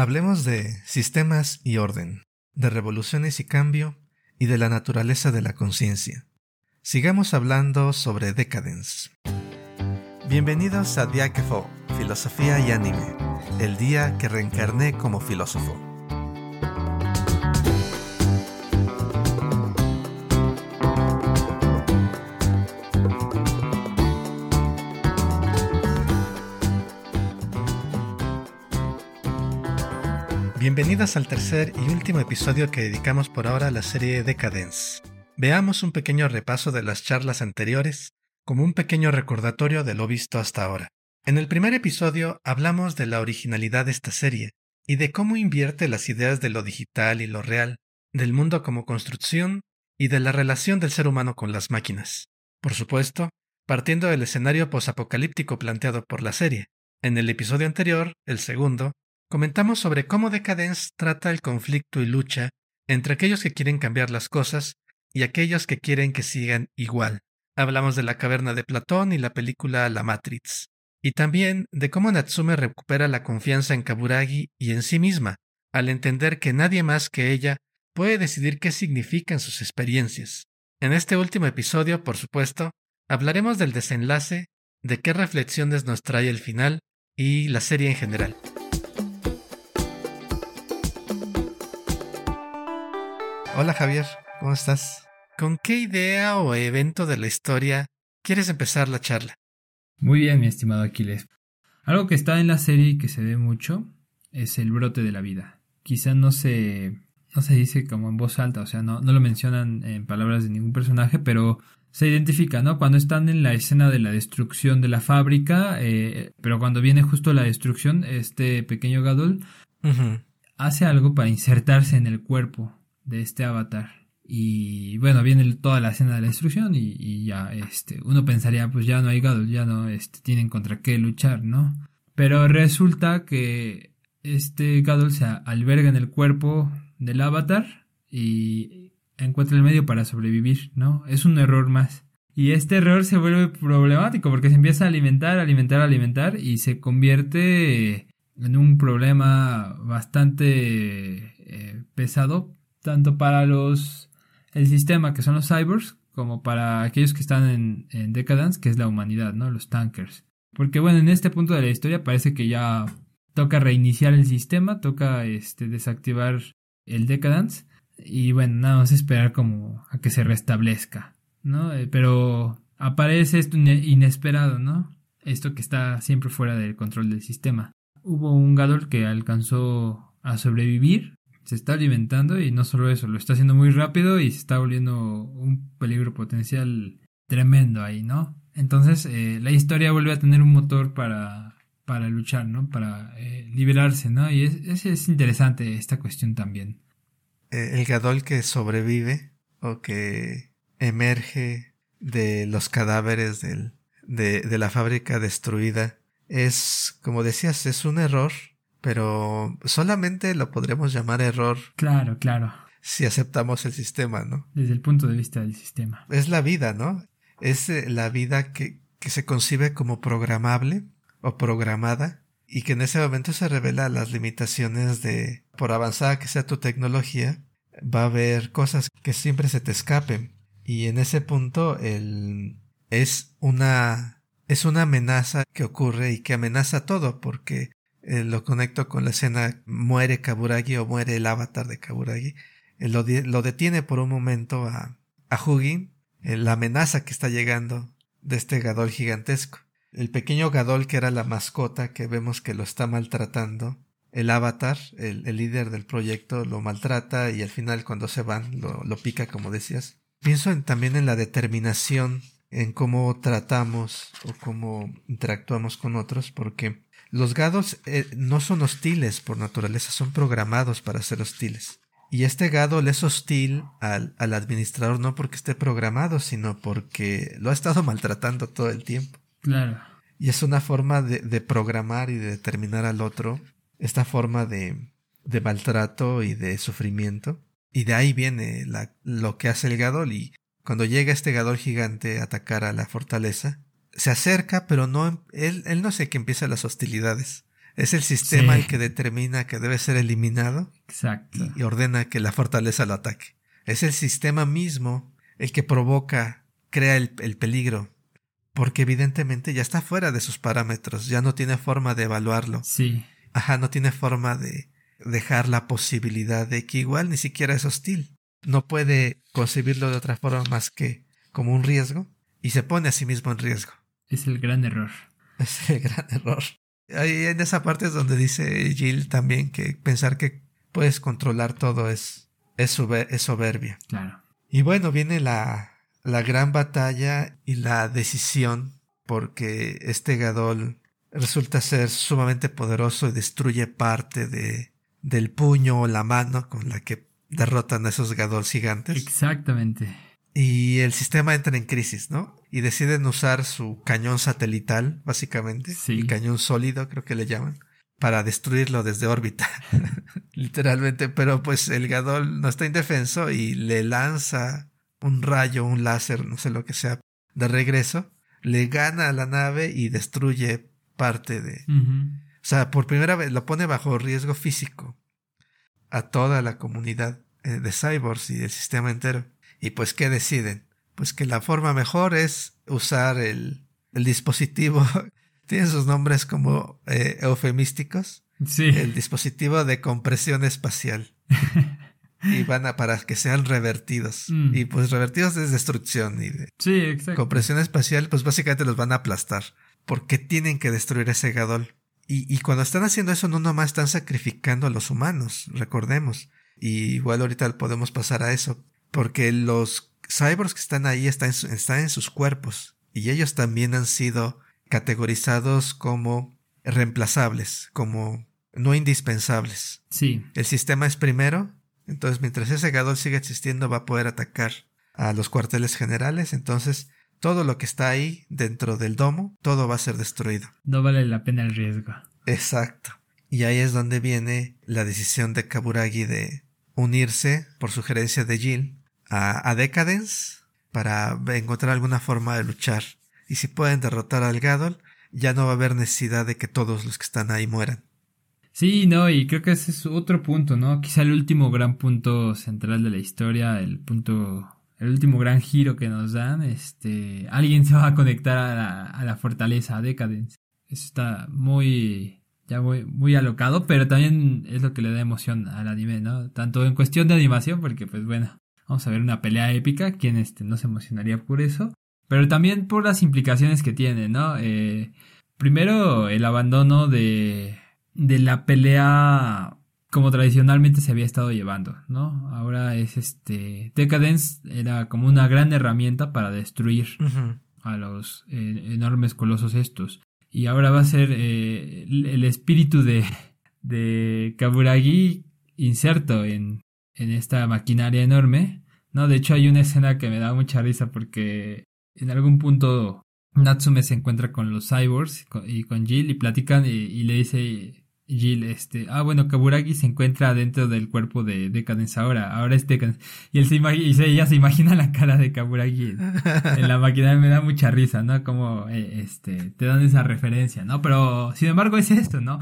Hablemos de sistemas y orden, de revoluciones y cambio, y de la naturaleza de la conciencia. Sigamos hablando sobre Decadence. Bienvenidos a Diakefo, Filosofía y Anime, el día que reencarné como filósofo. Bienvenidas al tercer y último episodio que dedicamos por ahora a la serie Decadence. Veamos un pequeño repaso de las charlas anteriores como un pequeño recordatorio de lo visto hasta ahora. En el primer episodio hablamos de la originalidad de esta serie y de cómo invierte las ideas de lo digital y lo real, del mundo como construcción y de la relación del ser humano con las máquinas. Por supuesto, partiendo del escenario posapocalíptico planteado por la serie. En el episodio anterior, el segundo, comentamos sobre cómo Decadence trata el conflicto y lucha entre aquellos que quieren cambiar las cosas y aquellos que quieren que sigan igual. Hablamos de la caverna de Platón y la película La Matrix, y también de cómo Natsume recupera la confianza en Kaburagi y en sí misma, al entender que nadie más que ella puede decidir qué significan sus experiencias. En este último episodio, por supuesto, hablaremos del desenlace, de qué reflexiones nos trae el final y la serie en general. Hola Javier, ¿cómo estás? ¿Con qué idea o evento de la historia quieres empezar la charla? Muy bien, mi estimado Aquiles. Algo que está en la serie y que se ve mucho es el brote de la vida. Quizá no se, no se dice como en voz alta, o sea, no, no lo mencionan en palabras de ningún personaje, pero se identifica, ¿no? Cuando están en la escena de la destrucción de la fábrica, eh, pero cuando viene justo la destrucción, este pequeño Gadol hace algo para insertarse en el cuerpo de este avatar. Y bueno, viene toda la escena de la destrucción y, ya, este, uno pensaría, pues ya no hay Gadol, ya no este, tienen contra qué luchar, ¿no? Pero resulta que este Gadol se alberga en el cuerpo del avatar y encuentra el medio para sobrevivir, ¿no? Es un error más. Y este error se vuelve problemático porque se empieza a alimentar, alimentar, alimentar y se convierte en un problema bastante eh, pesado tanto para los el sistema que son los cyborgs como para aquellos que están en, en Decadence, que es la humanidad, ¿no? Los tankers. Porque bueno, en este punto de la historia parece que ya toca reiniciar el sistema, toca este desactivar el Decadence y bueno, nada más esperar como a que se restablezca, ¿no? Eh, pero aparece esto inesperado, ¿no? Esto que está siempre fuera del control del sistema. Hubo un Gadol que alcanzó a sobrevivir se está alimentando y no solo eso, lo está haciendo muy rápido y se está volviendo un peligro potencial tremendo ahí, ¿no? Entonces eh, la historia vuelve a tener un motor para, para luchar, ¿no? Para eh, liberarse, ¿no? Y es, es, interesante esta cuestión también. Eh, el Gadol que sobrevive o que emerge de los cadáveres de la fábrica destruida es, como decías, es un error pero solamente lo podremos llamar error. Claro, claro. Si aceptamos el sistema, ¿no? Desde el punto de vista del sistema. Es la vida, ¿no? Es eh, la vida que, que se concibe como programable o programada y que en ese momento se revela las limitaciones de, por avanzada que sea tu tecnología, va a haber cosas que siempre se te escapen. Y en ese punto el, es una, es una amenaza que ocurre y que amenaza todo porque eh, lo conecto con la escena muere Kaburagi o muere el avatar de Kaburagi. Eh, lo, detiene por un momento a, a Hugin, eh, la amenaza que está llegando de este Gadol gigantesco. El pequeño Gadol que era la mascota que vemos que lo está maltratando. El avatar, el, líder del proyecto, lo maltrata y al final cuando se van lo, lo pica como decías. Pienso también en la determinación en cómo tratamos o cómo interactuamos con otros porque los gados eh, no son hostiles por naturaleza, son programados para ser hostiles. Y este gado le es hostil al, al, administrador no porque esté programado, sino porque lo ha estado maltratando todo el tiempo. Claro. Y es una forma de, de programar y de determinar al otro, esta forma de, de maltrato y de sufrimiento. Y de ahí viene la, lo que hace el gadol. Y cuando llega este gadol gigante a atacar a la fortaleza, se acerca, pero no, él, él no sé que empieza las hostilidades. Es el sistema Sí. el que determina que debe ser eliminado Exacto. y ordena que la fortaleza lo ataque. Es el sistema mismo el que provoca, crea el, el peligro, porque evidentemente ya está fuera de sus parámetros, ya no tiene forma de evaluarlo. Sí, Ajá, no tiene forma de dejar la posibilidad de que igual ni siquiera es hostil. No puede concebirlo de otra forma más que como un riesgo y se pone a sí mismo en riesgo. Es el gran error. Es el gran error. Ahí en esa parte es donde dice Jill también que pensar que puedes controlar todo es, es, es soberbia. Claro. Y bueno, viene la, la gran batalla y la decisión porque este Gadol resulta ser sumamente poderoso y destruye parte de, del puño o la mano con la que derrotan a esos Gadol gigantes. Exactamente. Y el sistema entra en crisis, ¿no? Y deciden usar su cañón satelital, básicamente. Sí. El cañón sólido, creo que le llaman. Para destruirlo desde órbita. Literalmente. Pero pues el Gadol no está indefenso y le lanza un rayo, un láser, no sé lo que sea, de regreso. Le gana a la nave y destruye parte de. O sea, por primera vez lo pone bajo riesgo físico a toda la comunidad eh, de cyborgs y del sistema entero. Y pues, ¿qué deciden? Pues que la forma mejor es usar el, el dispositivo. Tienen sus nombres como eh, eufemísticos. Sí. El dispositivo de compresión espacial. Y van a para que sean revertidos. Mm. Y pues revertidos es destrucción y de Sí, exacto. compresión espacial, pues básicamente los van a aplastar. Porque tienen que destruir ese Gadol. Y, y cuando están haciendo eso, no nomás están sacrificando a los humanos, recordemos. Y igual ahorita podemos pasar a eso. Porque los cyborgs que están ahí están en, su- están en sus cuerpos. Y ellos también han sido categorizados como reemplazables, como no indispensables. Sí. El sistema es primero, entonces mientras ese Gadol siga existiendo va a poder atacar a los cuarteles generales, entonces todo lo que está ahí dentro del domo, todo va a ser destruido. No vale la pena el riesgo. Exacto. Y ahí es donde viene la decisión de Kaburagi de unirse, por sugerencia de Jill, a, Decadence para encontrar alguna forma de luchar. Y si pueden derrotar al Gadol, ya no va a haber necesidad de que todos los que están ahí mueran. Sí, no, y creo que ese es otro punto, ¿no? Quizá el último gran punto central de la historia, el punto, el último gran giro que nos dan, este, alguien se va a conectar a la, a la fortaleza, a Decadence. Eso está muy, ya muy, muy alocado, pero también es lo que le da emoción al anime, ¿no? Tanto en cuestión de animación, porque pues bueno, vamos a ver una pelea épica, quien este no se emocionaría por eso, pero también por las implicaciones que tiene, ¿no? Eh, primero, el abandono de, de la pelea como tradicionalmente se había estado llevando, ¿no? Ahora es este. Decadence era como una gran herramienta para destruir a los eh, enormes colosos estos. Y ahora va a ser eh, el, el espíritu de, de Kaburagi inserto en, en esta maquinaria enorme. No, de hecho hay una escena que me da mucha risa porque en algún punto Natsume se encuentra con los cyborgs y con, Jill y platican y, le dice Jill, este, ah bueno, Kaburagi se encuentra dentro del cuerpo de Decadence ahora, ahora es Decadence. Y él se imagina, y ella se imagina la cara de Kaburagi en, la maquinaria, me da mucha risa, ¿no? Como, eh, este, te dan esa referencia, ¿no? Pero, sin embargo, es esto, ¿no?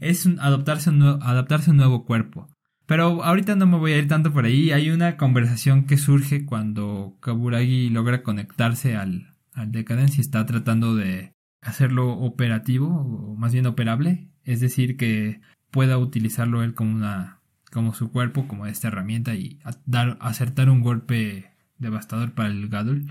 Es un, adaptarse, un adaptarse a un nuevo cuerpo. Pero ahorita no me voy a ir tanto por ahí. Hay una conversación que surge cuando Kaburagi logra conectarse al, al Decadence y está tratando de hacerlo operativo, o más bien operable. Es decir, que pueda utilizarlo él como una, como su cuerpo, como esta herramienta y dar, acertar un golpe devastador para el Gadol.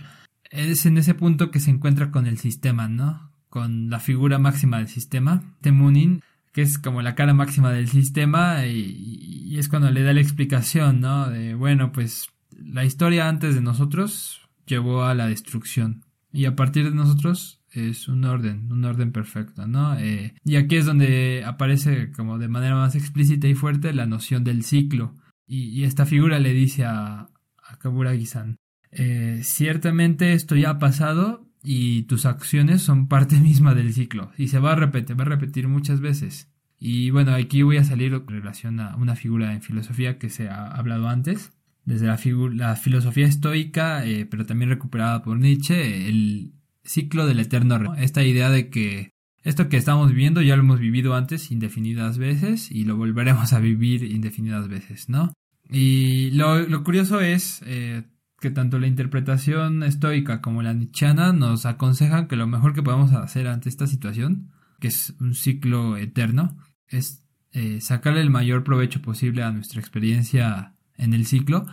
Es en ese punto que se encuentra con el sistema, ¿no? Con la figura máxima del sistema, Temunin, que es como la cara máxima del sistema y, es cuando le da la explicación, ¿no? De, bueno, pues la historia antes de nosotros llevó a la destrucción y a partir de nosotros es un orden, un orden perfecto, ¿no? Eh, y aquí es donde aparece como de manera más explícita y fuerte la noción del ciclo y, y esta figura le dice a, a Kaburagi-san, eh, ciertamente esto ya ha pasado y tus acciones son parte misma del ciclo y se va a repetir, va a repetir muchas veces. Y bueno, aquí voy a salir en relación a una figura en filosofía que se ha hablado antes, desde la, la filosofía estoica, eh, pero también recuperada por Nietzsche, el ciclo del eterno. Esta idea de que Esto que estamos viviendo ya lo hemos vivido antes indefinidas veces y lo volveremos a vivir indefinidas veces, ¿no? Y lo, curioso es eh, que tanto la interpretación estoica como la nichiana nos aconsejan que lo mejor que podemos hacer ante esta situación, que es un ciclo eterno, es eh, sacarle el mayor provecho posible a nuestra experiencia en el ciclo,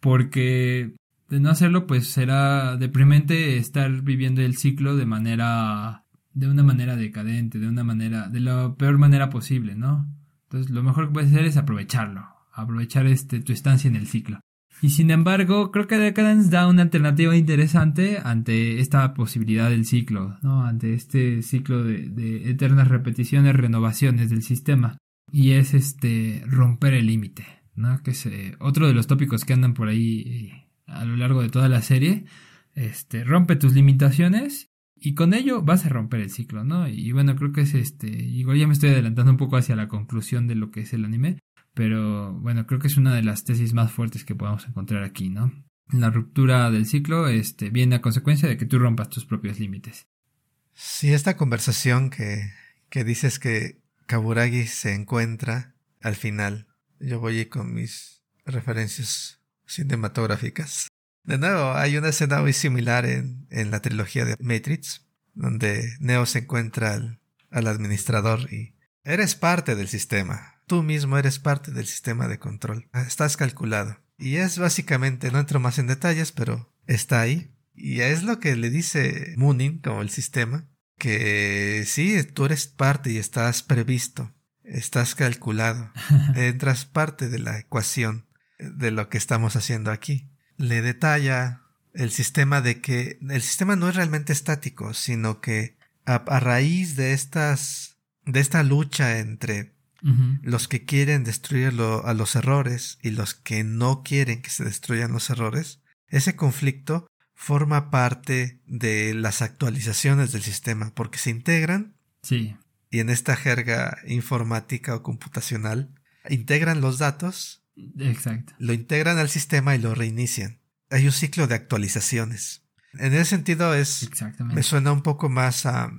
porque de no hacerlo, pues será deprimente estar viviendo el ciclo de manera, de una manera decadente, de una manera, de la peor manera posible, ¿no? Entonces, lo mejor que puedes hacer es aprovecharlo, aprovechar este, tu estancia en el ciclo. Y sin embargo, creo que Decadence da una alternativa interesante ante esta posibilidad del ciclo, ¿no? Ante este ciclo de, de eternas repeticiones, renovaciones del sistema. Y es este romper el límite, ¿no? Que es eh, otro de los tópicos que andan por ahí eh, a lo largo de toda la serie. Este, rompe tus limitaciones y con ello vas a romper el ciclo, ¿no? Y bueno, creo que es este, igual ya me estoy adelantando un poco hacia la conclusión de lo que es el anime, pero bueno, creo que es una de las tesis más fuertes que podemos encontrar aquí, ¿no? La ruptura del ciclo este, viene a consecuencia de que tú rompas tus propios límites. Sí, esta conversación que, que dices que Kaburagi se encuentra al final. Yo voy con mis referencias cinematográficas. De nuevo, hay una escena muy similar en, en la trilogía de Matrix, donde Neo se encuentra al, al administrador y eres parte del sistema. Tú mismo eres parte del sistema de control. Estás calculado. Y es básicamente, no entro más en detalles, pero está ahí. Y es lo que le dice Moonin como el sistema que sí, tú eres parte y estás previsto, estás calculado, entras parte de la ecuación de lo que estamos haciendo aquí. Le detalla el sistema de que el sistema no es realmente estático, sino que a, raíz de estas de esta lucha entre los que quieren destruir a los errores y los que no quieren que se destruyan los errores, ese conflicto forma parte de las actualizaciones del sistema, porque se integran. Sí. Y en esta jerga informática o computacional, integran los datos. Exacto. Lo integran al sistema y lo reinician. Hay un ciclo de actualizaciones. En ese sentido es. Me suena un poco más a.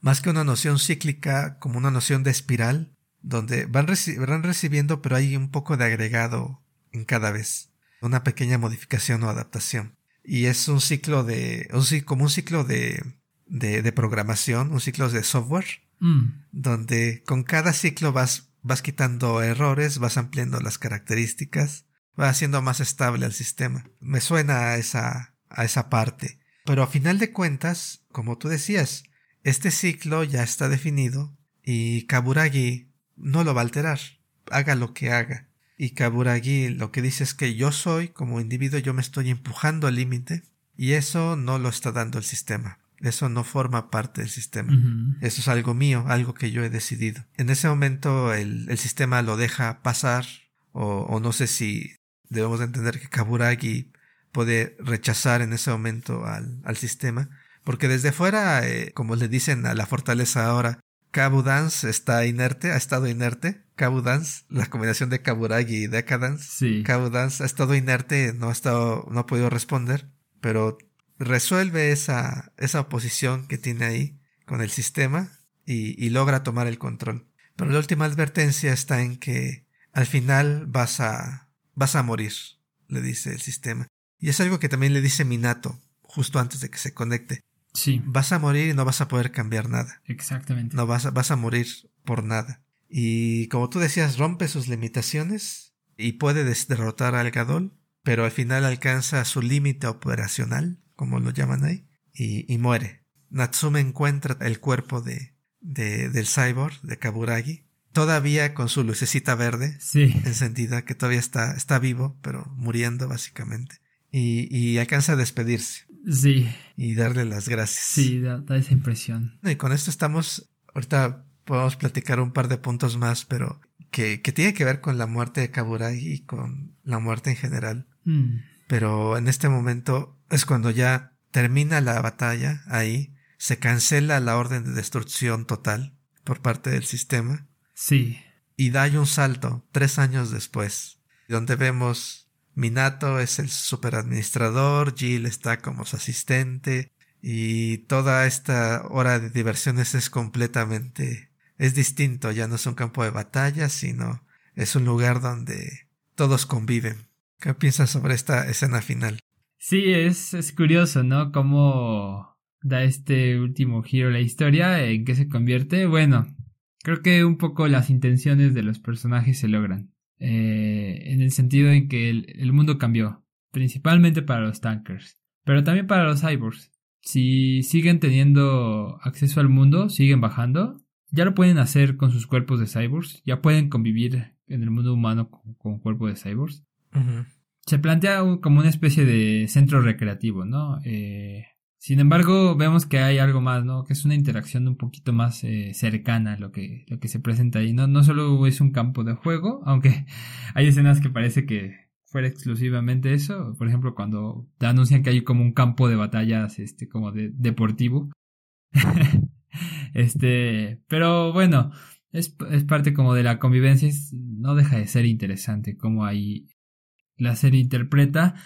Más que una noción cíclica, como una noción de espiral, donde van, van recibiendo, pero hay un poco de agregado en cada vez. Una pequeña modificación o adaptación. Y es un ciclo de, como un ciclo de, de, programación, un ciclo de software, mm. donde con cada ciclo vas, vas quitando errores, vas ampliando las características, va haciendo más estable el sistema. Me suena a esa, a esa parte. Pero a final de cuentas, como tú decías, este ciclo ya está definido y Kaburagi no lo va a alterar, haga lo que haga. Y Kaburagi lo que dice es que yo soy, como individuo, yo me estoy empujando al límite y eso no lo está dando el sistema. Eso no forma parte del sistema. Eso es algo mío, algo que yo he decidido. En ese momento el, el sistema lo deja pasar o, o, no sé si debemos entender que Kaburagi puede rechazar en ese momento al, al sistema. Porque desde fuera, eh, como le dicen a la fortaleza ahora, Kabudance está inerte, ha estado inerte. Kabudance, la combinación de Kaburagi y Decadence. Sí. Kabudance ha estado inerte, no ha estado, no ha podido responder, pero resuelve esa, esa oposición que tiene ahí con el sistema y, y logra tomar el control. Pero la última advertencia está en que al final vas a, vas a morir, le dice el sistema. Y es algo que también le dice Minato, justo antes de que se conecte. Sí. Vas a morir y no vas a poder cambiar nada. Exactamente. No vas a, vas a morir por nada. Y como tú decías, rompe sus limitaciones y puede derrotar al Gadol, pero al final alcanza su límite operacional, como lo llaman ahí, y, y, muere. Natsume encuentra el cuerpo de, de, del cyborg, de Kaburagi, todavía con su lucecita verde sí. encendida, que todavía está, está vivo, pero muriendo básicamente. Y, y alcanza a despedirse. Sí. Y darle las gracias. Sí, da, esa impresión. Y con esto estamos, ahorita podemos platicar un par de puntos más, pero que, que tiene que ver con la muerte de Kaburagi y con la muerte en general. Mm. Pero en este momento es cuando ya termina la batalla ahí, se cancela la orden de destrucción total por parte del sistema. Sí. Y da un salto tres años después, donde vemos Minato es el superadministrador, Jill está como su asistente, y toda esta hora de diversiones es completamente es distinto, ya no es un campo de batalla, sino es un lugar donde todos conviven. ¿Qué piensas sobre esta escena final? Sí, es, es curioso, ¿no? Cómo da este último giro la historia, en qué se convierte. Bueno, creo que un poco las intenciones de los personajes se logran. Eh, en el sentido en que el mundo cambió, principalmente para los tankers, pero también para los cyborgs si siguen teniendo acceso al mundo, siguen bajando, ya lo pueden hacer con sus cuerpos de cyborgs, ya pueden convivir en el mundo humano con, cuerpo de cyborgs. Se plantea como una especie de centro recreativo, ¿no? Eh, sin embargo, vemos que hay algo más, ¿no? Que es una interacción un poquito más eh, cercana a lo que, lo que se presenta ahí. No, no solo es un campo de juego, aunque hay escenas que parece que fuera exclusivamente eso. Por ejemplo, cuando te anuncian que hay como un campo de batallas, este, como de deportivo. este, pero bueno, es, es, parte como de la convivencia. no deja de ser interesante como ahí la serie interpreta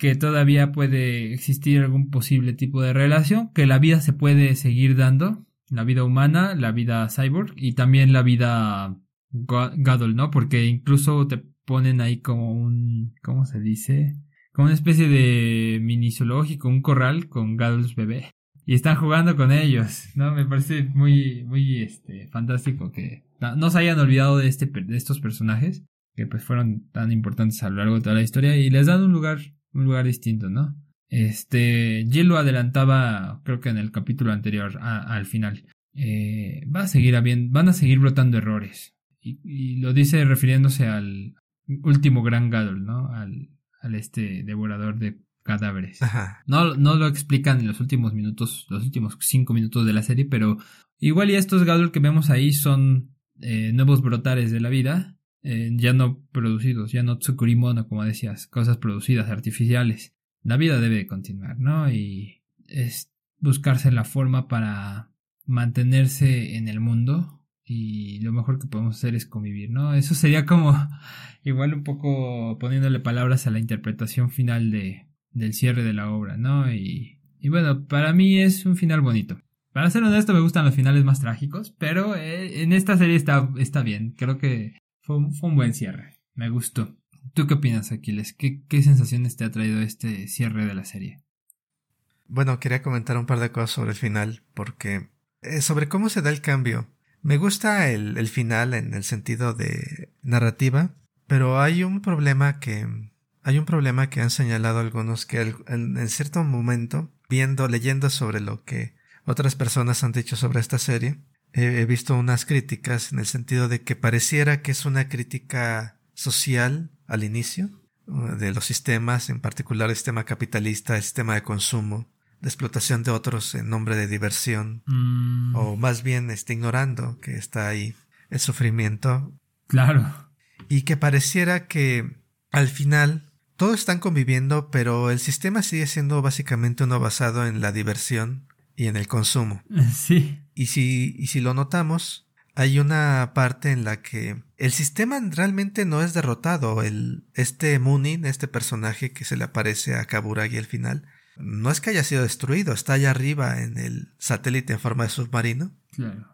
que todavía puede existir algún posible tipo de relación, que la vida se puede seguir dando, la vida humana, la vida cyborg y también la vida Gadol, ¿no? Porque incluso te ponen ahí como un, ¿cómo se dice? Como una especie de mini zoológico, un corral con gatos bebé. Y están jugando con ellos, ¿no? Me parece muy, muy, este, fantástico que no se hayan olvidado de, este, de estos personajes, que pues fueron tan importantes a lo largo de toda la historia, y les dan un lugar, un lugar distinto, ¿no? Este, Jill lo adelantaba, creo que en el capítulo anterior, al final. Eh, va a seguir habiendo, van a seguir brotando errores. y, lo dice refiriéndose al, último gran Gadol, ¿no? Al, al este devorador de cadáveres. No, no lo explican en los últimos minutos, los últimos cinco minutos de la serie, pero igual y estos Gadol que vemos ahí son eh, nuevos brotares de la vida, eh, ya no producidos, ya no Tsukurimono, como decías, cosas producidas, artificiales. La vida debe continuar, ¿no? Y es buscarse la forma para mantenerse en el mundo y lo mejor que podemos hacer es convivir, ¿no? Eso sería como igual un poco poniéndole palabras a la interpretación final de, del cierre de la obra, ¿no? Y, y bueno, para mí es un final bonito. Para ser honesto, me gustan los finales más trágicos, pero eh, en esta serie está, está bien. Creo que fue un, buen cierre. Me gustó. ¿Tú qué opinas, Aquiles? ¿Qué, ¿Qué sensaciones te ha traído este cierre de la serie? Bueno, quería comentar un par de cosas sobre el final, porque eh, sobre cómo se da el cambio me gusta el final en el sentido de narrativa, pero hay un problema que hay un problema que han señalado algunos que en, cierto momento, viendo, leyendo sobre lo que otras personas han dicho sobre esta serie, he, visto unas críticas en el sentido de que pareciera que es una crítica social al inicio de los sistemas, en particular el sistema capitalista, el sistema de consumo, de explotación de otros en nombre de diversión, mm. o más bien está ignorando que está ahí el sufrimiento. Claro. Y que pareciera que al final todos están conviviendo, pero el sistema sigue siendo básicamente uno basado en la diversión y en el consumo. Sí. Y si, y si lo notamos, hay una parte en la que el sistema realmente no es derrotado. El, este Munin, este personaje que se le aparece a Kaburagi al final, no es que haya sido destruido, está allá arriba en el satélite en forma de submarino.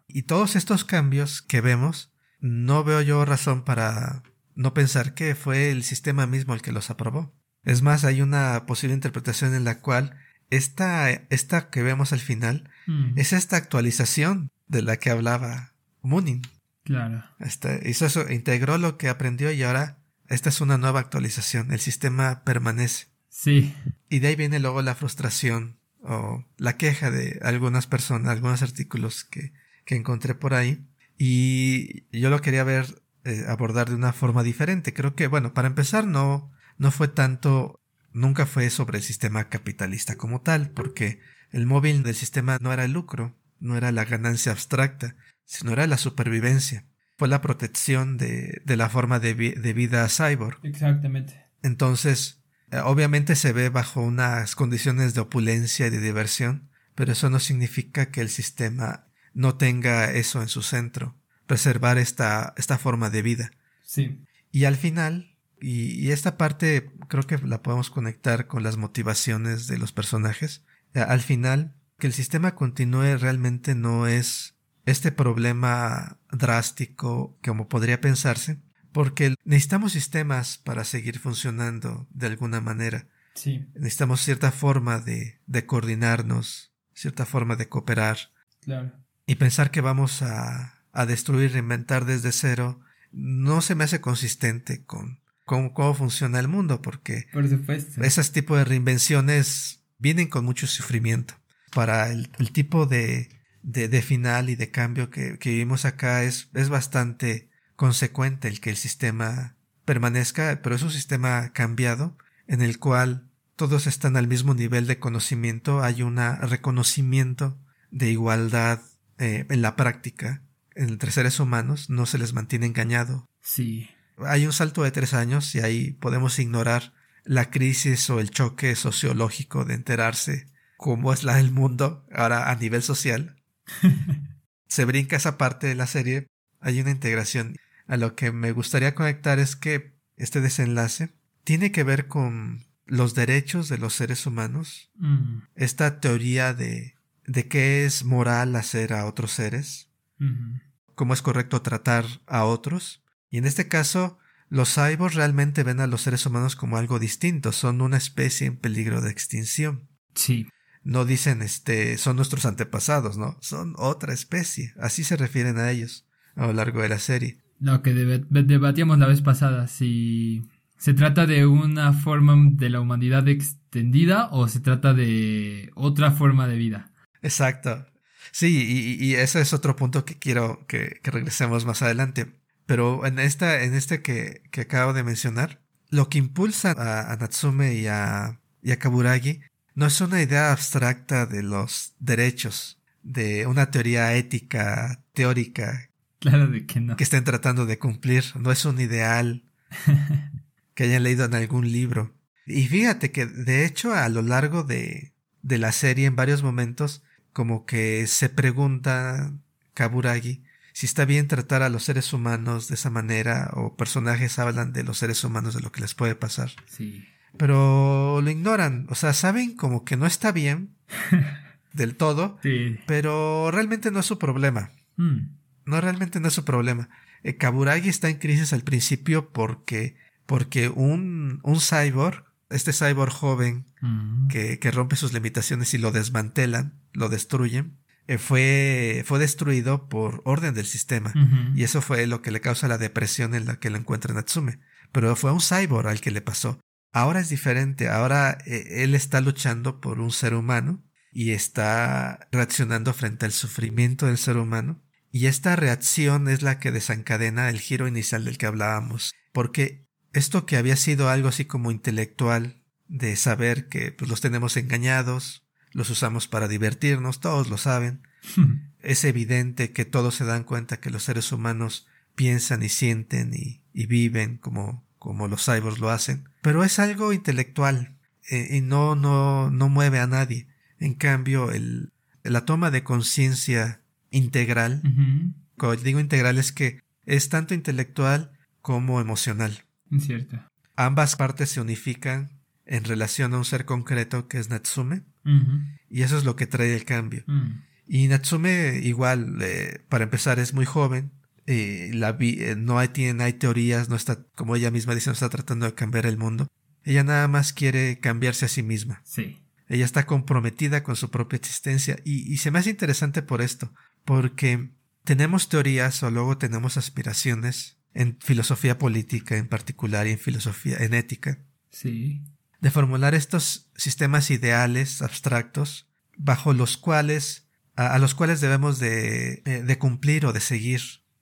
Y todos estos cambios que vemos, no veo yo razón para no pensar que fue el sistema mismo el que los aprobó. Es más, hay una posible interpretación en la cual esta, esta que vemos al final mm. es esta actualización de la que hablaba Moonin. Claro. Este, hizo eso, integró lo que aprendió y ahora esta es una nueva actualización. El sistema permanece. Sí. Y de ahí viene luego la frustración o la queja de algunas personas, algunos artículos que, que encontré por ahí. Y yo lo quería ver, eh, abordar de una forma diferente. Creo que, bueno, para empezar, no, no fue tanto, nunca fue sobre el sistema capitalista como tal, porque el móvil del sistema no era el lucro, no era la ganancia abstracta, sino era la supervivencia. Fue la protección de, de la forma de, de vida cyborg. Exactamente. Entonces, eh, obviamente se ve bajo unas condiciones de opulencia y de diversión, pero eso no significa que el sistema no tenga eso en su centro, preservar esta, esta forma de vida. Sí. Y al final, y, esta parte creo que la podemos conectar con las motivaciones de los personajes, eh, al final que el sistema continúe realmente no es este problema drástico como podría pensarse, porque necesitamos sistemas para seguir funcionando de alguna manera. Sí. Necesitamos cierta forma de, de coordinarnos, cierta forma de cooperar. Claro. Y pensar que vamos a, a destruir, reinventar desde cero, no se me hace consistente con, con cómo funciona el mundo, porque Por supuesto. esos tipos de reinvenciones vienen con mucho sufrimiento. Para el, el tipo de, de, de, final y de cambio que, que vivimos acá es, es bastante consecuente el que el sistema permanezca, pero es un sistema cambiado en el cual todos están al mismo nivel de conocimiento, hay un reconocimiento de igualdad eh, en la práctica entre seres humanos, no se les mantiene engañado. Sí. Hay un salto de tres años y ahí podemos ignorar la crisis o el choque sociológico de enterarse cómo es la del mundo ahora a nivel social. se brinca esa parte de la serie, hay una integración. A lo que me gustaría conectar es que este desenlace tiene que ver con los derechos de los seres humanos, Mm. esta teoría de, de qué es moral hacer a otros seres, Ujú. cómo es correcto tratar a otros. Y en este caso, los cyborgs realmente ven a los seres humanos como algo distinto, son una especie en peligro de extinción. Sí. No dicen este son nuestros antepasados, ¿no? Son otra especie. Así se refieren a ellos a lo largo de la serie. Lo que debatíamos la vez pasada, si se trata de una forma de la humanidad extendida o se trata de otra forma de vida. Exacto. Sí, y, y ese es otro punto que quiero que, que regresemos más adelante. Pero en esta, en este que, que acabo de mencionar, lo que impulsa a, a Natsume y a, y a Kaburagi no es una idea abstracta de los derechos, de una teoría ética, teórica, Claro de que no. que estén tratando de cumplir, no es un ideal que hayan leído en algún libro. Y fíjate que de hecho a lo largo de, de la serie en varios momentos como que se pregunta Kaburagi si está bien tratar a los seres humanos de esa manera o personajes hablan de los seres humanos de lo que les puede pasar. Sí. Pero lo ignoran, o sea, saben como que no está bien del todo, Sí. pero realmente no es su problema. Mm. No, realmente no es su problema. Eh, Kaburagi está en crisis al principio porque, porque un, un cyborg, este cyborg joven Mm. que, que rompe sus limitaciones y lo desmantelan, lo destruyen, fue, fue destruido por orden del sistema. Y eso fue lo que le causa la depresión en la que lo encuentra Natsume. Pero fue un cyborg al que le pasó. Ahora es diferente. Ahora eh, él está luchando por un ser humano y está reaccionando frente al sufrimiento del ser humano. Y esta reacción es la que desencadena el giro inicial del que hablábamos. Porque esto que había sido algo así como intelectual, de saber que pues, los tenemos engañados, los usamos para divertirnos, todos lo saben, es evidente que todos se dan cuenta que los seres humanos piensan y sienten y, y viven como, como los cyborgs lo hacen. Pero es algo intelectual eh, y no, no, no mueve a nadie. En cambio, el, la toma de conciencia integral, cuando digo integral es que es tanto intelectual como emocional. Cierto. Ambas partes se unifican en relación a un ser concreto que es Natsume y eso es lo que trae el cambio. Mm. Y Natsume igual, eh, para empezar, es muy joven. eh, la vi- eh, no hay, tiene, hay teorías, no está, como ella misma dice, no está tratando de cambiar el mundo. Ella nada más quiere cambiarse a sí misma. Sí. Ella está comprometida con su propia existencia. Y, y se me hace interesante por esto, porque tenemos teorías o luego tenemos aspiraciones en filosofía política en particular y en filosofía, en ética, Sí. De formular estos sistemas ideales abstractos bajo los cuales a, los cuales debemos de, de cumplir o de seguir,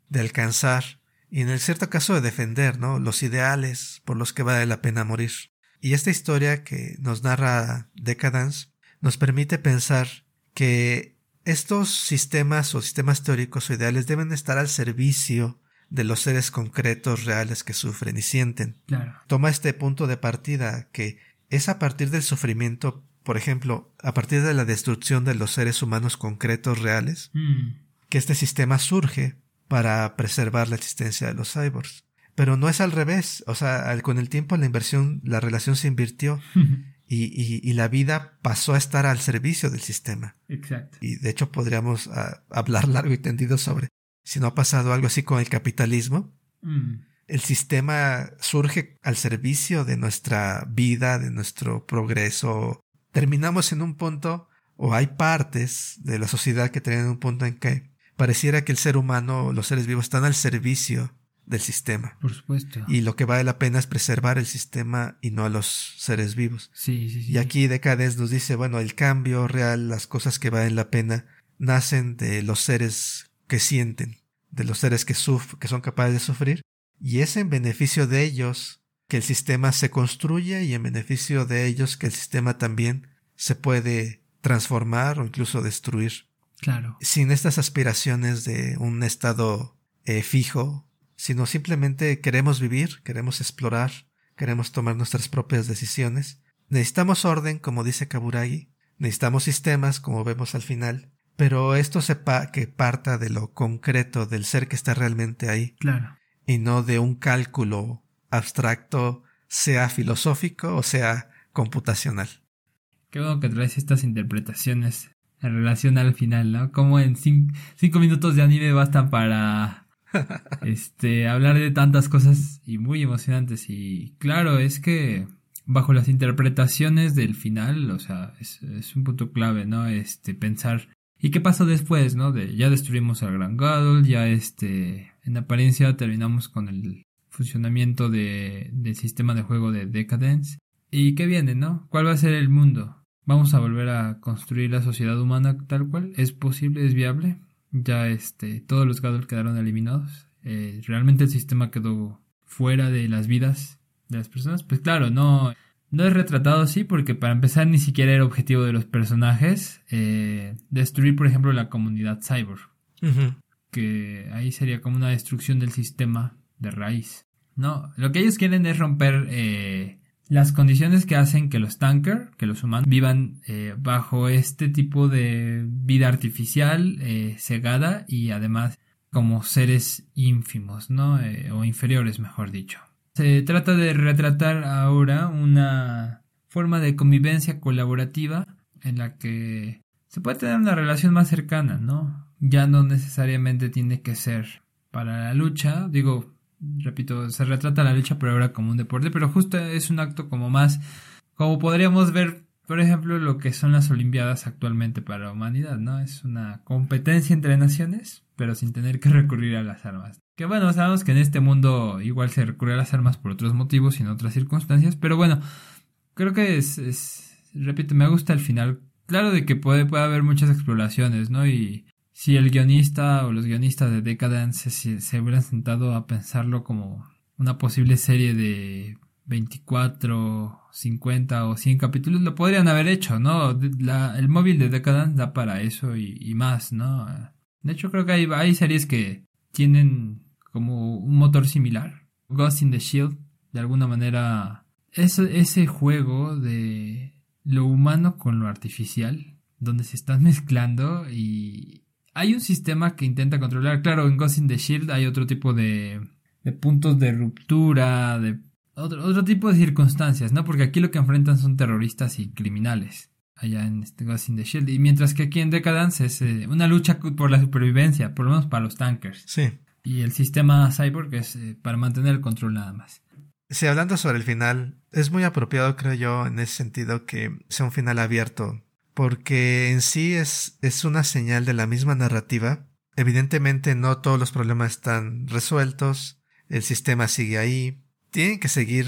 de alcanzar y en el cierto caso de defender, ¿no? Los ideales por los que vale la pena morir. Y esta historia que nos narra Decadence nos permite pensar que estos sistemas o sistemas teóricos o ideales deben estar al servicio de los seres concretos reales que sufren y sienten Claro. toma este punto de partida que es a partir del sufrimiento, por ejemplo, a partir de la destrucción de los seres humanos concretos reales, Mm. que este sistema surge para preservar la existencia de los cyborgs. Pero no es al revés, o sea, con el tiempo la inversión, la relación se invirtió y, la vida pasó a estar al servicio del sistema. Exacto. Y de hecho podríamos ah, hablar largo y tendido sobre si no ha pasado algo así con el capitalismo. Mm. El sistema surge al servicio de nuestra vida, de nuestro progreso. Terminamos en un punto, o hay partes de la sociedad que tienen un punto en que pareciera que el ser humano, los seres vivos, están al servicio del sistema. Por supuesto. Y lo que vale la pena es preservar el sistema y no a los seres vivos. Sí, sí, sí. Y aquí Decades nos dice, bueno, el cambio real, las cosas que valen la pena, nacen de los seres que sienten, de los seres que, que son capaces de sufrir, y es en beneficio de ellos que el sistema se construye y en beneficio de ellos que el sistema también se puede transformar o incluso destruir. Claro. Sin estas aspiraciones de un estado eh, fijo, sino simplemente queremos vivir, queremos explorar, queremos tomar nuestras propias decisiones. Necesitamos orden, como dice Kaburagi, necesitamos sistemas, como vemos al final, pero esto sepa que parta de lo concreto del ser que está realmente ahí. Claro. Y no de un cálculo abstracto, sea filosófico o sea computacional. Qué bueno que traes estas interpretaciones en relación al final, ¿no? Como en cinco minutos de anime bastan para este, hablar de tantas cosas y muy emocionantes. Y claro, es que bajo las interpretaciones del final, o sea, es, un punto clave, ¿no? Este, pensar, ¿y qué pasó después, no? De, ya destruimos al Gran Gadol, ya este, en apariencia terminamos con el funcionamiento de, del sistema de juego de Decadence. ¿Y qué viene, no? ¿Cuál va a ser el mundo? ¿Vamos a volver a construir la sociedad humana tal cual? ¿Es posible? ¿Es viable? ya este, todos los Gadol quedaron eliminados. Eh, realmente el sistema quedó fuera de las vidas de las personas. Pues claro, no, no es retratado así porque para empezar ni siquiera era objetivo de los personajes eh, destruir, por ejemplo, la comunidad cyborg. Que ahí sería como una destrucción del sistema de raíz. No, lo que ellos quieren es romper eh, las condiciones que hacen que los tanker, que los humanos, vivan eh, bajo este tipo de vida artificial, eh, cegada y además como seres ínfimos, ¿no? O inferiores, mejor dicho. Se trata de retratar ahora una forma de convivencia colaborativa en la que se puede tener una relación más cercana, ¿no? Ya no necesariamente tiene que ser para la lucha, digo, repito, se retrata la lucha pero ahora como un deporte, pero justo es un acto como más, como podríamos ver, por ejemplo, lo que son las Olimpiadas actualmente para la humanidad, ¿no? Es una competencia entre naciones, pero sin tener que recurrir a las armas. Que bueno, sabemos que en este mundo igual se recurre a las armas por otros motivos y en otras circunstancias, pero bueno, creo que es, es repito, me gusta el final. Claro de que puede, puede haber muchas exploraciones, ¿no? Y si el guionista o los guionistas de Decadence se, se hubieran sentado a pensarlo como una posible serie de 24, 50 o 100 capítulos, lo podrían haber hecho, ¿no? el móvil de Decadence da para eso y, más, ¿no? De hecho, creo que hay, hay series que tienen como un motor similar. Ghost in the Shield, de alguna manera, es ese juego de lo humano con lo artificial, donde se están mezclando y, hay un sistema que intenta controlar. Claro, en Ghost in the Shield hay otro tipo de, de puntos de ruptura, de otro, otro, tipo de circunstancias, ¿no? Porque aquí lo que enfrentan son terroristas y criminales. Allá en este Ghost in the Shield. Y mientras que aquí en Decadence es eh, una lucha por la supervivencia, por lo menos para los tankers. Sí. Y el sistema Cyborg es eh, para mantener el control nada más. Sí, hablando sobre el final, es muy apropiado, creo yo, en ese sentido, que sea un final abierto porque en sí es, es una señal de la misma narrativa. Evidentemente no todos los problemas están resueltos, el sistema sigue ahí, tienen que seguir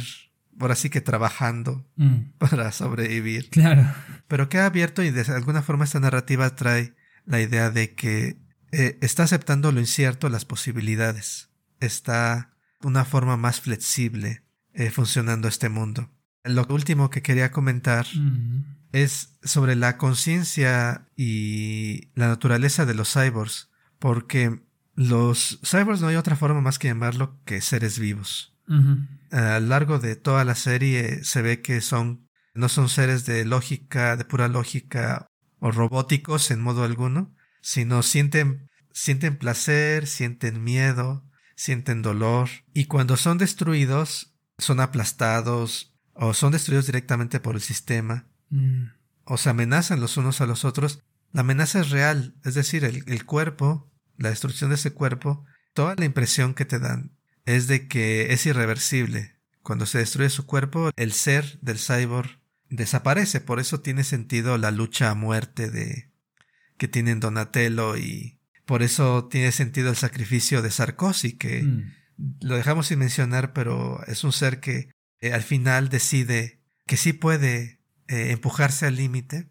ahora sí que trabajando mm. para sobrevivir. Claro. Pero queda abierto y de alguna forma esta narrativa trae la idea de que eh, está aceptando lo incierto, las posibilidades. Está una forma más flexible eh, funcionando este mundo. Lo último que quería comentar es sobre la conciencia y la naturaleza de los cyborgs, porque los cyborgs no hay otra forma más que llamarlo que seres vivos. A lo largo de toda la serie se ve que son no son seres de lógica, de pura lógica o robóticos en modo alguno, sino sienten sienten placer, sienten miedo, sienten dolor y cuando son destruidos son aplastados o son destruidos directamente por el sistema, Mm. o se amenazan los unos a los otros, la amenaza es real, es decir, el, el cuerpo, la destrucción de ese cuerpo, toda la impresión que te dan es de que es irreversible. Cuando se destruye su cuerpo, el ser del cyborg desaparece, por eso tiene sentido la lucha a muerte de que tienen Donatello y por eso tiene sentido el sacrificio de Sarkozy, que Mm. lo dejamos sin mencionar, pero es un ser que eh, al final decide que sí puede eh, empujarse al límite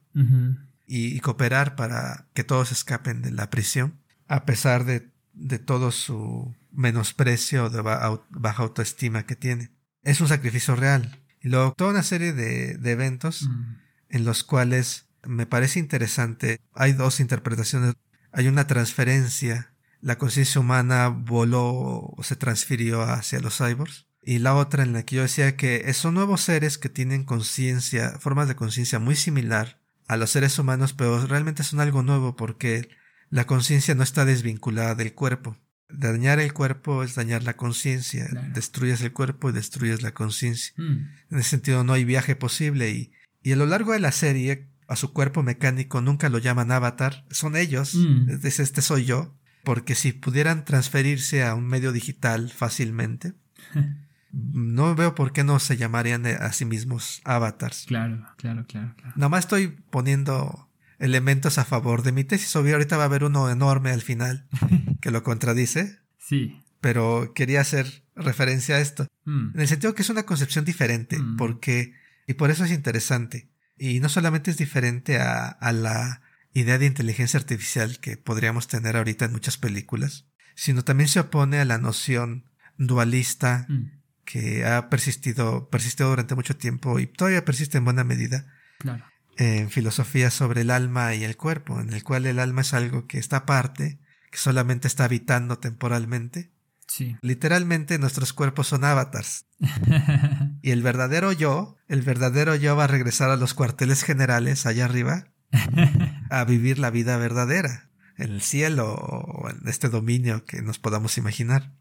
y, y cooperar para que todos escapen de la prisión, a pesar de, de todo su menosprecio de baja autoestima que tiene. Es un sacrificio real. Y luego toda una serie de, de eventos Mm. en los cuales me parece interesante. Hay dos interpretaciones. Hay una transferencia. La conciencia humana voló o se transfirió hacia los cyborgs. Y la otra en la que yo decía que son nuevos seres que tienen conciencia, formas de conciencia muy similar a los seres humanos, pero realmente son algo nuevo porque la conciencia no está desvinculada del cuerpo. Dañar el cuerpo es dañar la conciencia. Claro. Destruyes el cuerpo y destruyes la conciencia. Mm. En ese sentido no hay viaje posible y, y a lo largo de la serie a su cuerpo mecánico nunca lo llaman avatar, son ellos, Mm. es este soy yo, porque si pudieran transferirse a un medio digital fácilmente, no veo por qué no se llamarían a sí mismos avatars. Claro, claro, claro, claro. Nada más estoy poniendo elementos a favor de mi tesis, obvio ahorita va a haber uno enorme al final que lo contradice, Sí. pero quería hacer referencia a esto. Mm. En el sentido que es una concepción diferente, Mm. porque, y por eso es interesante. Y no solamente es diferente a, a la idea de inteligencia artificial que podríamos tener ahorita en muchas películas, sino también se opone a la noción dualista Mm. que ha persistido, persistido durante mucho tiempo y todavía persiste en buena medida Claro. en filosofía sobre el alma y el cuerpo, en el cual el alma es algo que está aparte, que solamente está habitando temporalmente. Sí. Literalmente nuestros cuerpos son avatars. Y el verdadero yo, el verdadero yo va a regresar a los cuarteles generales allá arriba a vivir la vida verdadera, en el cielo o en este dominio que nos podamos imaginar.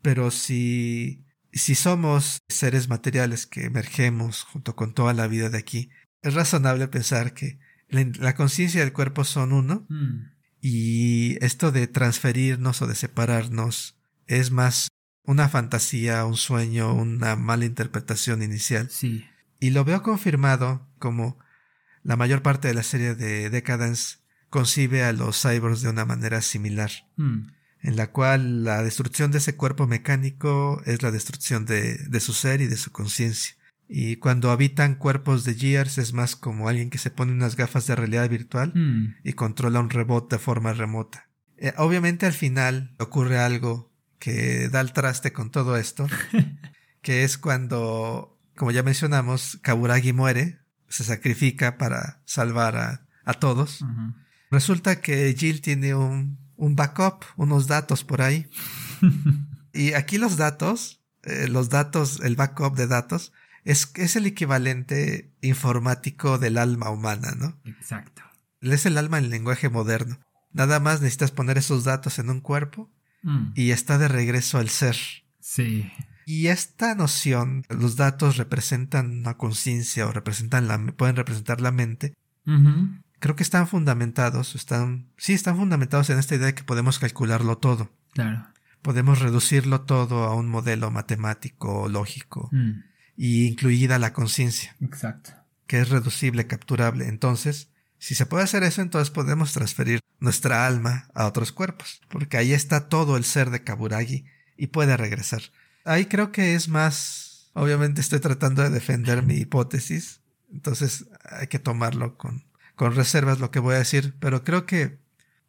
Pero si, si somos seres materiales que emergemos junto con toda la vida de aquí, es razonable pensar que la, la conciencia y el cuerpo son uno Mm. y esto de transferirnos o de separarnos es más una fantasía, un sueño, una mala interpretación inicial. Sí. Y lo veo confirmado como la mayor parte de la serie de Decadence concibe a los cyborgs de una manera similar, Mm. en la cual la destrucción de ese cuerpo mecánico es la destrucción de, de su ser y de su conciencia. Y cuando habitan cuerpos de Gears es más como alguien que se pone unas gafas de realidad virtual Mm. y controla un robot de forma remota. Eh, obviamente al final ocurre algo que da el traste con todo esto, que es cuando, como ya mencionamos, Kaburagi muere, se sacrifica para salvar a, a todos. Resulta que Jill tiene un, un backup, unos datos por ahí. Y aquí los datos, eh, los datos, el backup de datos, es, es el equivalente informático del alma humana, ¿no? Exacto. Es el alma en lenguaje moderno. Nada más necesitas poner esos datos en un cuerpo Mm. y está de regreso al ser. Sí. Y esta noción, los datos representan una conciencia o representan la, pueden representar la mente. Creo que están fundamentados, están, sí, están fundamentados en esta idea de que podemos calcularlo todo. Claro. Podemos reducirlo todo a un modelo matemático, lógico, Mm. y incluida la conciencia, Exacto. que es reducible, capturable. Entonces, si se puede hacer eso, entonces podemos transferir nuestra alma a otros cuerpos, porque ahí está todo el ser de Kaburagi y puede regresar. Ahí creo que es más, obviamente estoy tratando de defender mi hipótesis, entonces hay que tomarlo con, con reservas lo que voy a decir, pero creo que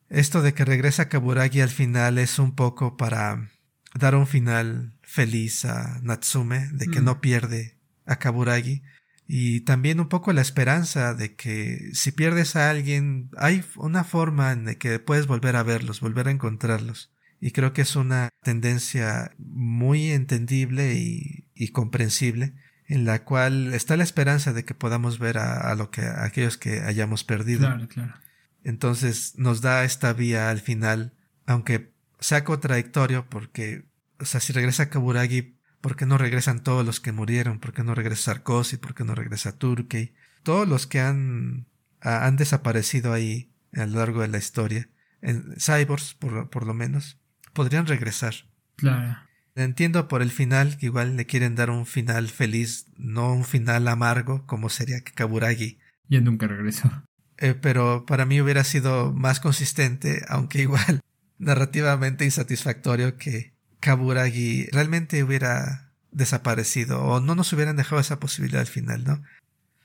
esto de que regresa Kaburagi al final es un poco para dar un final feliz a Natsume, de que Mm. no pierde a Kaburagi. Y también un poco la esperanza de que si pierdes a alguien, hay una forma en la que puedes volver a verlos, volver a encontrarlos. Y creo que es una tendencia muy entendible y, y comprensible, en la cual está la esperanza de que podamos ver a, a lo que a aquellos que hayamos perdido. Claro, claro. Entonces nos da esta vía al final, aunque sea contradictorio, porque, o sea, si regresa Kaburagi, ¿Por qué no regresan todos los que murieron? ¿Por qué no regresa Sarkozy? ¿Por qué no regresa Turkey? Todos los que han, han desaparecido ahí a lo largo de la historia, en cyborgs por, por lo menos, podrían regresar. Claro. Entiendo por el final que igual le quieren dar un final feliz, no un final amargo como sería Kaburagi. Ya nunca regresó. Eh, pero para mí hubiera sido más consistente, aunque igual narrativamente insatisfactorio que Kaburagi realmente hubiera desaparecido o no nos hubieran dejado esa posibilidad al final, ¿no?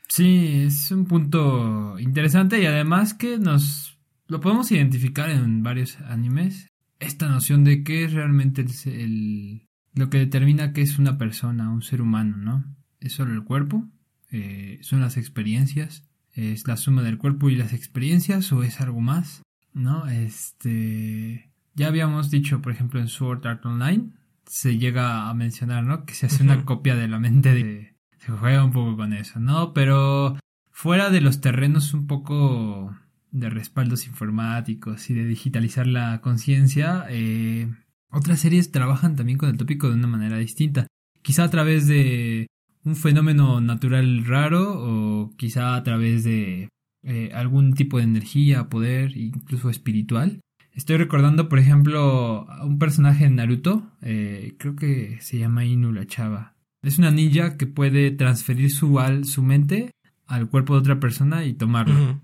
Sí, es un punto interesante y además que nos lo podemos identificar en varios animes esta noción de qué es realmente el, lo que determina qué es una persona, un ser humano, ¿no? ¿Es solo el cuerpo? Eh, ¿Son las experiencias? ¿Es la suma del cuerpo y las experiencias o es algo más? ¿No? Este... Ya habíamos dicho, por ejemplo, en Sword Art Online, se llega a mencionar, ¿no? Que se hace una copia de la mente de... Se juega un poco con eso, ¿no? Pero fuera de los terrenos un poco de respaldos informáticos y de digitalizar la conciencia, eh, otras series trabajan también con el tópico de una manera distinta. Quizá a través de un fenómeno natural raro o quizá a través de eh, algún tipo de energía, poder, incluso espiritual. Estoy recordando, por ejemplo, a un personaje en Naruto, eh, creo que se llama Inu la Chava. Es una ninja que puede transferir su, al, su mente al cuerpo de otra persona y tomarlo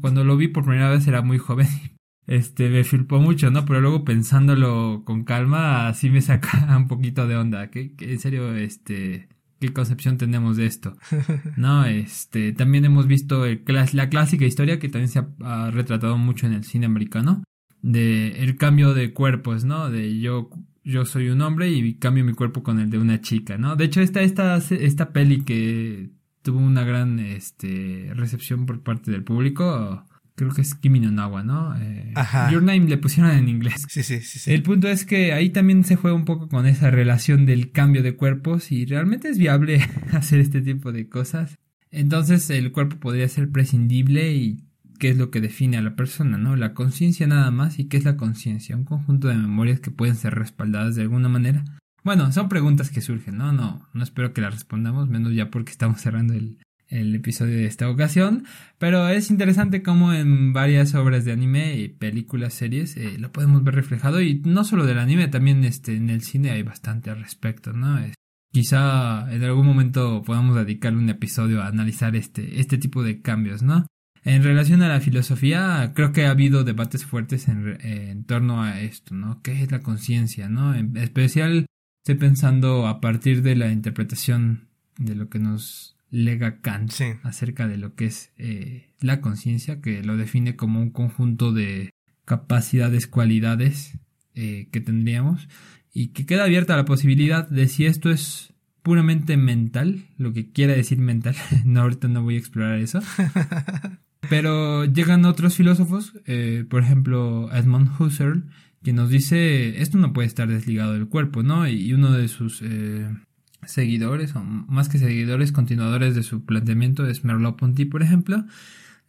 cuando lo vi por primera vez era muy joven. Este, me flipó mucho, ¿no? Pero luego pensándolo con calma, así me saca un poquito de onda. Que, en serio, este, qué concepción tenemos de esto. No, este, también hemos visto el, la clásica historia que también se ha, retratado mucho en el cine americano. De el cambio de cuerpos, ¿no? De yo, yo soy un hombre y cambio mi cuerpo con el de una chica, ¿no? De hecho, esta, esta, esta peli que tuvo una gran este, recepción por parte del público. Creo que es Kimi no Nawa, ¿no? Eh, Your Name le pusieron en inglés. Sí, sí, sí, sí. El punto es que ahí también se juega un poco con esa relación del cambio de cuerpos y realmente es viable hacer este tipo de cosas. Entonces el cuerpo podría ser prescindible y qué es lo que define a la persona, ¿no? La conciencia nada más y qué es la conciencia, un conjunto de memorias que pueden ser respaldadas de alguna manera bueno, son preguntas que surgen, ¿no? No, no espero que las respondamos, menos ya porque estamos cerrando el, episodio de esta ocasión. Pero es interesante cómo en varias obras de anime películas, series, eh, lo podemos ver reflejado. Y no solo del anime, también este, en el cine hay bastante al respecto, ¿no? quizá en algún momento podamos dedicarle un episodio a analizar este, este tipo de cambios, ¿no? En relación a la filosofía, creo que ha habido debates fuertes en, en torno a esto, ¿no? ¿Qué es la conciencia, ¿no? En especial Estoy pensando a partir de la interpretación de lo que nos lega Kant acerca de lo que es eh, la conciencia, que lo define como un conjunto de capacidades, cualidades eh, que tendríamos y que queda abierta la posibilidad de si esto es puramente mental, lo que quiera decir mental, no ahorita no voy a explorar eso, pero llegan otros filósofos, eh, por ejemplo Edmund Husserl, que nos dice, esto no puede estar desligado del cuerpo, ¿no? Y uno de sus eh, seguidores, o más que seguidores, continuadores de su planteamiento es Merleau-Ponty, por ejemplo,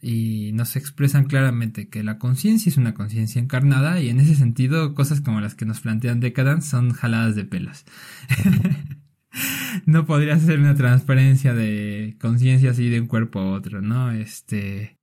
y nos expresan claramente que la conciencia es una conciencia encarnada y en ese sentido cosas como las que nos plantean Decadence son jaladas de pelos. no podría ser una transferencia de conciencia así de un cuerpo a otro, ¿no? Este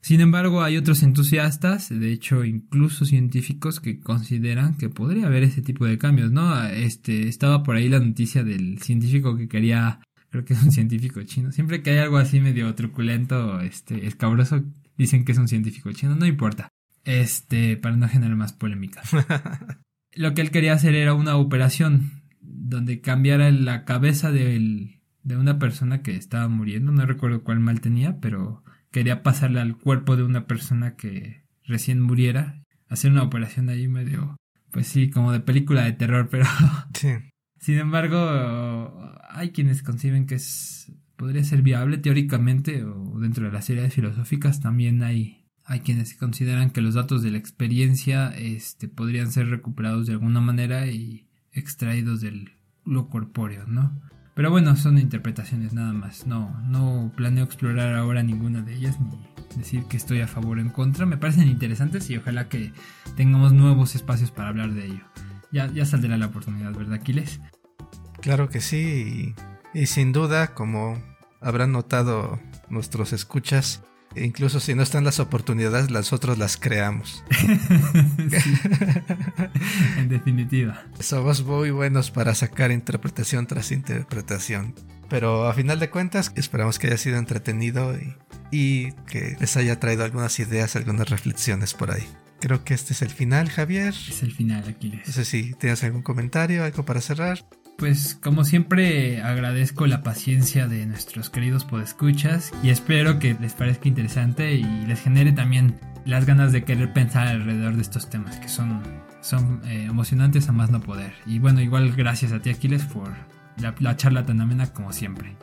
sin embargo, hay otros entusiastas, de hecho, incluso científicos que consideran que podría haber ese tipo de cambios, ¿no? Este, estaba por ahí la noticia del científico que quería, creo que es un científico chino. Siempre que hay algo así medio truculento, este, escabroso, dicen que es un científico chino, no importa. Este, para no generar más polémica. Lo que él quería hacer era una operación donde cambiara la cabeza de una persona que estaba muriendo, no recuerdo cuál mal tenía, pero quería pasarle al cuerpo de una persona que recién muriera, hacer una operación ahí medio, pues sí, como de película de terror, pero... Sí. Sin embargo, hay quienes conciben que es podría ser viable teóricamente o dentro de las series filosóficas también hay hay quienes consideran que los datos de la experiencia este podrían ser recuperados de alguna manera y extraídos del lo corpóreo, ¿no? Pero bueno, son interpretaciones nada más. No, no planeo explorar ahora ninguna de ellas ni decir que estoy a favor o en contra. Me parecen interesantes y ojalá que tengamos nuevos espacios para hablar de ello. Ya, ya saldrá la oportunidad, ¿verdad, Aquiles? Claro que sí, y, y sin duda, como habrán notado nuestros escuchas, incluso si no están las oportunidades, nosotros las creamos. en definitiva. Somos muy buenos para sacar interpretación tras interpretación. Pero a final de cuentas, esperamos que haya sido entretenido y, y que les haya traído algunas ideas, algunas reflexiones por ahí. Creo que este es el final, Javier. Es el final, Aquiles. No sé si tienes algún comentario, algo para cerrar. Pues como siempre agradezco la paciencia de nuestros queridos podescuchas y espero que les parezca interesante y les genere también las ganas de querer pensar alrededor de estos temas que son, son eh, emocionantes a más no poder. Y bueno, igual gracias a ti Aquiles por la, la charla tan amena como siempre.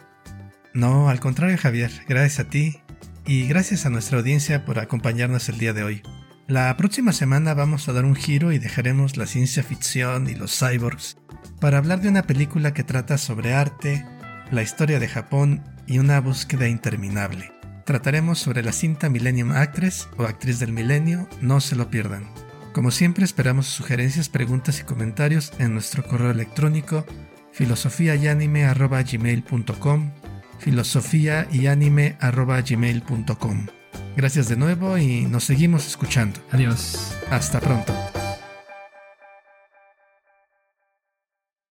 No, al contrario Javier, gracias a ti y gracias a nuestra audiencia por acompañarnos el día de hoy. La próxima semana vamos a dar un giro y dejaremos la ciencia ficción y los cyborgs para hablar de una película que trata sobre arte, la historia de Japón y una búsqueda interminable. Trataremos sobre la cinta Millennium Actress o Actriz del Milenio, no se lo pierdan. Como siempre esperamos sugerencias, preguntas y comentarios en nuestro correo electrónico filosofiayanime.gmail.com filosofiayanime.gmail.com Gracias de nuevo y nos seguimos escuchando. Adiós. Hasta pronto.